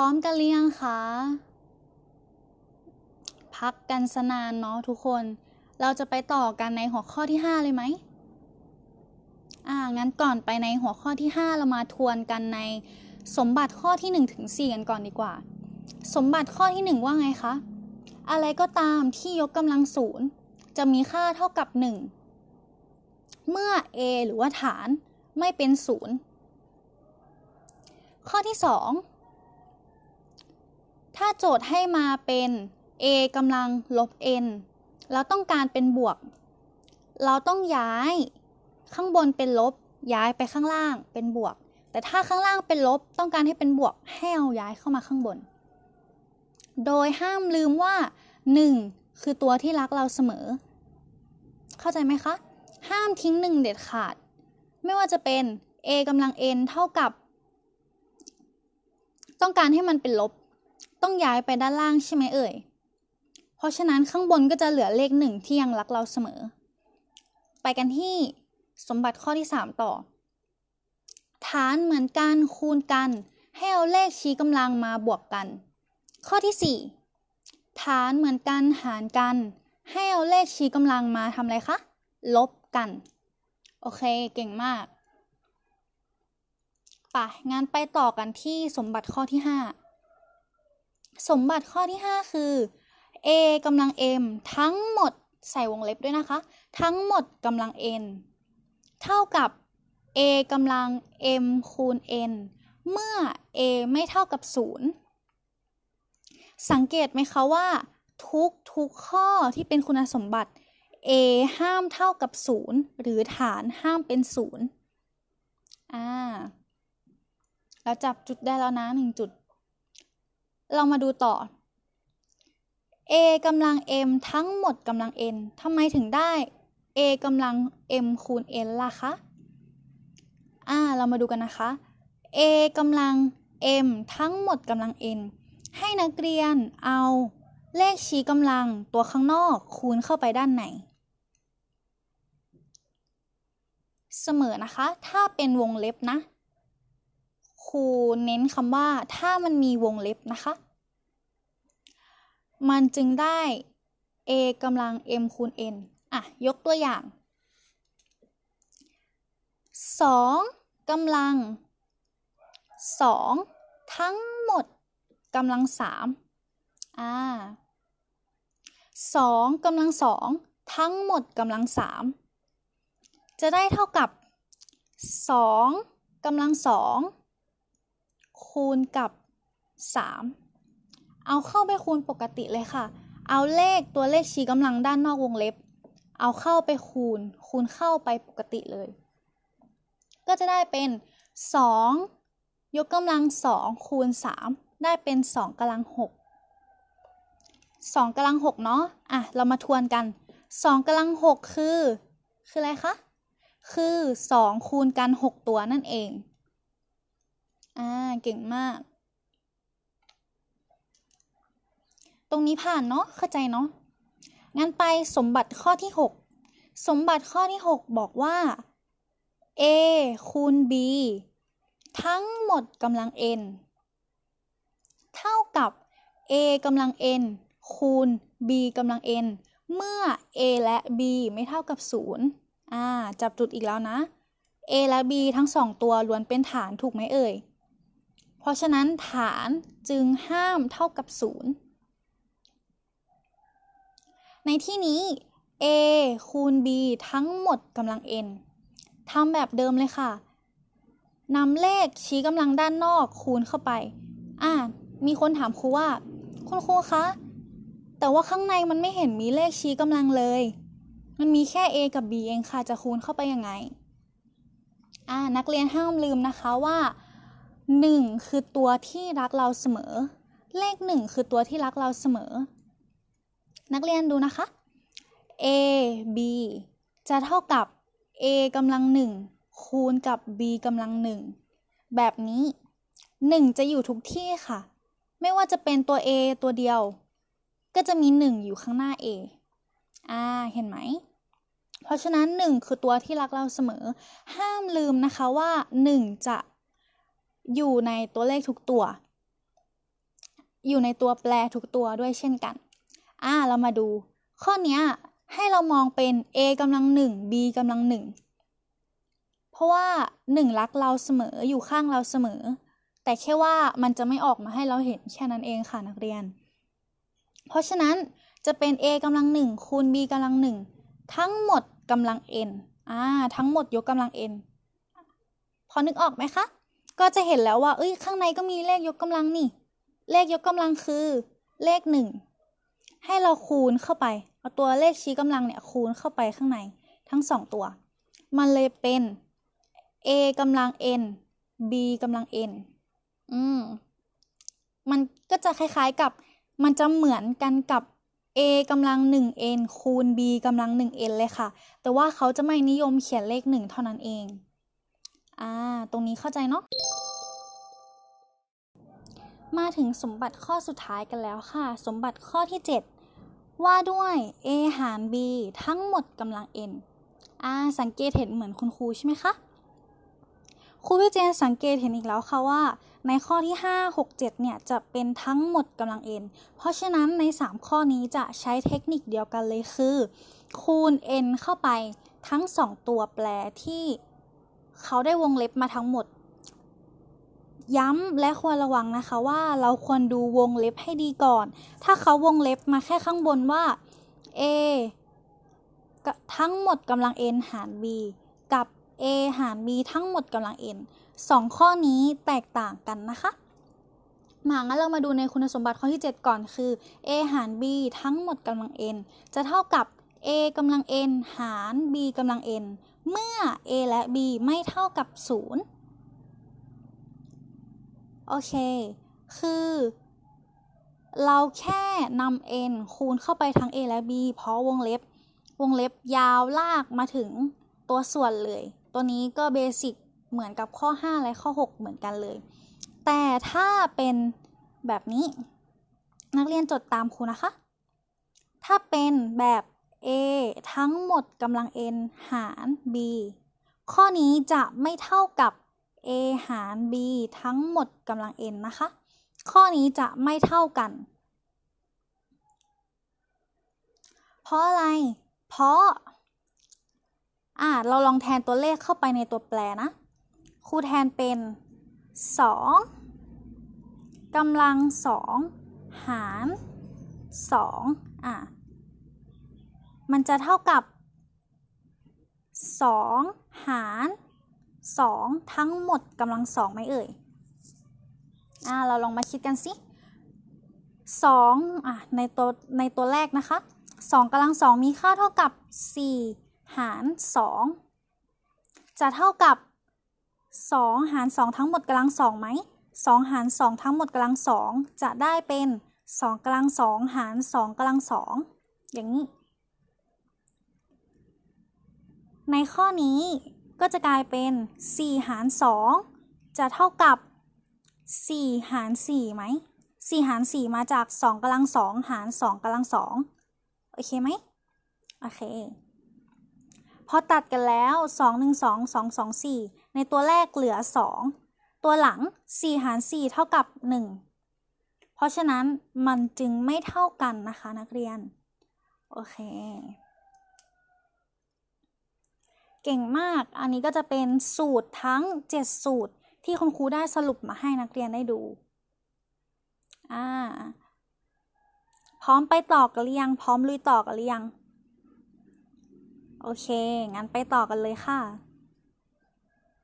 ร้อมกันหรือยังคะ พักกันสนานเนาะทุกคน เราจะไปต่อกันในหัวข้อที่ 5 เลยไหมอ่า งั้นก่อนไปในหัวข้อที่ 5 เรามาทวนกันในสมบัติข้อที่1ถึง4กันก่อนดีกว่า สมบัติข้อที่ 1 ว่าไงคะ อะไรก็ตามที่ยกกำลังศูนย์จะมีค่าเท่ากับ 1 เมื่อ a หรือว่าฐานไม่เป็นศูนย์ข้อที่ 2 ถ้าโจทย์ให้มาเป็น a กำลังลบ n เราต้องการเป็นบวก เราต้องย้ายข้างบนเป็นลบ ย้ายไปข้างล่างเป็นบวก แต่ถ้าข้างล่างเป็นลบต้องการให้เป็นบวก ให้เอาย้ายเข้ามาข้างบน โดยห้ามลืมว่า 1 คือตัวที่รักเราเสมอ เข้าใจไหมคะ ห้ามทิ้ง 1 เด็ดขาด ไม่ว่าจะเป็น a กำลัง n เท่ากับ ต้องการให้มันเป็นลบ ต้องย้ายไปด้านล่างใช่ไหมเอ่ย เพราะฉะนั้นข้างบนก็จะเหลือเลขหนึ่งที่ยังรักเราเสมอ ไปกันที่สมบัติข้อที่ 3 ต่อ ฐานเหมือนกันคูณกัน ให้เอาเลขชี้กำลังมาบวกกัน ข้อที่ 4 ฐานเหมือนกันหารกัน ให้เอาเลขชี้กำลังมาทำอะไรคะ ลบกัน โอเคเก่งมากปะงั้นไปต่อกันที่สมบัติข้อที่ 5 สมบัติข้อที่ 5 คือ a กำลัง m ทั้งหมดใส่วงเล็บด้วยนะคะ ทั้งหมดกำลัง n เท่ากับ a กำลัง m คูณ n เมื่อ a ไม่เท่ากับ 0 สังเกตไหมคะว่า ทุกทุกข้อที่เป็นคุณสมบัติ a ห้ามเท่ากับ 0 หรือฐานห้ามเป็น 0อ่าเราจับจุดได้แล้วนะหนึ่งจุด เรามาดูต่อ a กำลัง m ทั้งหมดกำลัง n ทำไมถึงได้ a กำลัง m คูณ n ล่ะคะ อ่า เรามาดูกันนะคะ a กำลัง m ทั้งหมดกำลัง n ให้นักเรียนเอาเลขชี้กำลังตัวข้างนอกคูณเข้าไปด้านในเสมอนะคะ ถ้าเป็นวงเล็บนะ ครูเน้นคำว่าถ้ามันมีวงเล็บนะคะ มันจึงได้ a กำลัง m คูณ n อะ ยกตัวอย่าง 2กำลัง 2 ทั้งหมดกำลัง 3 อ่า2กำลัง 2 ทั้งหมดกำลัง 3 จะได้เท่ากับ 2กำลัง 2 คูณกับ 3 เอาเข้าไปคูณปกติเลยค่ะ เอาเลขตัวเลขชี้กำลังด้านนอกวงเล็บ เอาเข้าไปคูณ คูณเข้าไปปกติเลย ก็จะได้เป็น 2 ยกกำลัง 2 คูณ 3 ได้เป็น 2กำลัง 6 2กำลัง 6 เนาะอะ เรามาทวนกัน 2กำลัง 6 คือ คืออะไรคะ คือ 2 คูณกัน 6 ตัวนั่นเอง อ่า เก่งมาก ตรงนี้ผ่านเนาะ เข้าใจเนาะ งั้นไปสมบัติข้อที่ 6 สมบัติข้อที่ 6 บอกว่า a คูณ b ทั้งหมดกำลัง n เท่ากับ a กำลัง n คูณ b กำลัง n เมื่อ a และ b ไม่เท่ากับ 0 อ่า จับจุดอีกแล้วนะ a และ b ทั้งสองตัวล้วนเป็นฐานถูกไหมเอ่ย เพราะฉะนั้นฐานจึงห้ามเท่ากับ 0 ในที่นี้ a คูณ b ทั้งหมดกำลัง n ทำแบบเดิมเลยค่ะนำเลขชี้กำลังด้านนอกคูณเข้าไป อ่า มีคนถามครูว่า คุณครูคะ แต่ว่าข้างในมันไม่เห็นมีเลขชี้กำลังเลย มันมีแค่ a กับ b เองค่ะ จะคูณเข้าไปยังไง อ่า นักเรียนห้ามลืมนะคะว่า หนึ่งคือตัวที่รักเราเสมอ เลขหนึ่งคือตัวที่รักเราเสมอ นักเรียนดูนะคะ a b จะเท่ากับ a กำลังหนึ่งคูณกับ b กำลังหนึ่งแบบนี้หนึ่งจะอยู่ทุกที่ค่ะ ไม่ว่าจะเป็นตัว a ตัวเดียว ก็จะมีหนึ่งอยู่ข้างหน้า a อ่าเห็นไหม เพราะฉะนั้นหนึ่งคือตัวที่รักเราเสมอ ห้ามลืมนะคะว่าหนึ่งจะ อยู่ในตัวเลขทุกตัว อยู่ในตัวแปรทุกตัวด้วยเช่นกัน อ่า เรามาดู ข้อนี้ให้เรามองเป็น a กำลังหนึ่ง b กำลังหนึ่ง เพราะว่าหนึ่งรักเราเสมออยู่ข้างเราเสมอ แต่แค่ว่ามันจะไม่ออกมาให้เราเห็นแค่นั้นเองค่ะนักเรียน เพราะฉะนั้นจะเป็น a กำลังหนึ่งคูณ b กำลังหนึ่งทั้งหมดกำลัง n อ่า ทั้งหมดยกกำลัง n พอนึกออกไหมคะ ก็จะเห็นแล้วว่า เอ้ย ข้างในก็มีเลขยกกำลังนี่ เลขยกกำลังคือเลขหนึ่ง ให้เราคูณเข้าไป เอาตัวเลขชี้กำลังเนี่ยคูณเข้าไปข้างในทั้งสองตัว มันเลยเป็น a กำลัง n b กำลัง n อืม มันก็จะคล้ายๆกับ มันจะเหมือนกันกับ a กำลัง 1n คูณ b กำลัง 1n เลยค่ะ แต่ว่าเขาจะไม่นิยมเขียนเลข 1 เท่านั้นเอง อ่า ตรงนี้เข้าใจเนาะ มาถึงสมบัติข้อสุดท้ายกันแล้วค่ะ สมบัติข้อที่ 7 ว่าด้วย a หาร b ทั้งหมดกำลัง n อ่า สังเกตเห็นเหมือนคุณครูใช่ไหมคะ ครูพี่เจนสังเกตเห็นอีกแล้วค่ะว่า ในข้อที่ 5 6 7 เนี่ย จะเป็นทั้งหมดกำลัง n เพราะฉะนั้นใน 3 ข้อนี้จะใช้เทคนิคเดียวกันเลยคือ คูณ n เข้าไปทั้ง 2 ตัวแปรที่ เขาได้วงเล็บมาทั้งหมด ย้ำและควรระวังนะคะว่าเราควรดูวงเล็บให้ดีก่อน ถ้าเขาวงเล็บมาแค่ข้างบนว่า a ทั้งหมดกำลัง n หาร b กับ a หาร b ทั้งหมดกำลัง n สองข้อนี้แตกต่างกันนะคะมางั้นเรามาดูในคุณสมบัติข้อที่ 7 ก่อนคือ a หาร b ทั้งหมดกำลัง n จะเท่ากับ a กำลัง n หาร b กำลัง n เมื่อ a และ b ไม่เท่ากับ 0 โอเค คือ เราแค่นำ n คูณเข้าไปทั้ง a และ b เพราะวงเล็บ วงเล็บยาวลากมาถึงตัวส่วนเลย ตัวนี้ก็เบสิกเหมือนกับข้อ 5 และข้อ 6 เหมือนกันเลย แต่ถ้าเป็นแบบนี้ นักเรียนจดตามครูนะคะ ถ้าเป็นแบบ a ทั้งหมดกำลัง n หาร b ข้อนี้จะไม่เท่ากับ a หาร b ทั้งหมดกำลัง n นะคะ ข้อนี้จะไม่เท่ากัน เพราะอะไร เพราะ อ่าเราลองแทนตัวเลขเข้าไปในตัวแปรนะ ครูแทนเป็น 2กำลัง 2 หาร 2 อ่า มันจะเท่ากับ 2 หาร 2 ทั้งหมดกำลัง2ไหมเอ่ย อ่า เราลองมาคิดกันสิ2อะในตัวในตัวแรกนะคะ 2กำลัง2มีค่าเท่ากับ 4 หาร 2 จะเท่ากับ 2 หาร 2 ทั้งหมดกำลัง2ไหม2 หาร 2 ทั้งหมดกำลัง2จะได้เป็น 2กำลัง2หาร 2กำลัง2อย่างนี้ ในข้อนี้ก็จะกลายเป็น 4 หาร 2 จะเท่ากับ 4 หาร4ไหม4หาร4มาจาก 2กำลัง2หาร 2กำลัง2โอเคไหมโอเค พอตัดกันแล้ว 2 1 2 2 2 4 ในตัวแรกเหลือ 2 ตัวหลัง 4 หาร 4 เท่ากับ 1 เพราะฉะนั้นมันจึงไม่เท่ากันนะคะนักเรียน โอเค เก่งมาก อันนี้ก็จะเป็นสูตรทั้ง 7 สูตรที่คุณครูได้สรุปมาให้นักเรียนได้ดูอ่าพร้อมไปต่อกันหรือยัง พร้อมลุยต่อกันหรือยัง โอเค งั้นไปต่อกันเลยค่ะ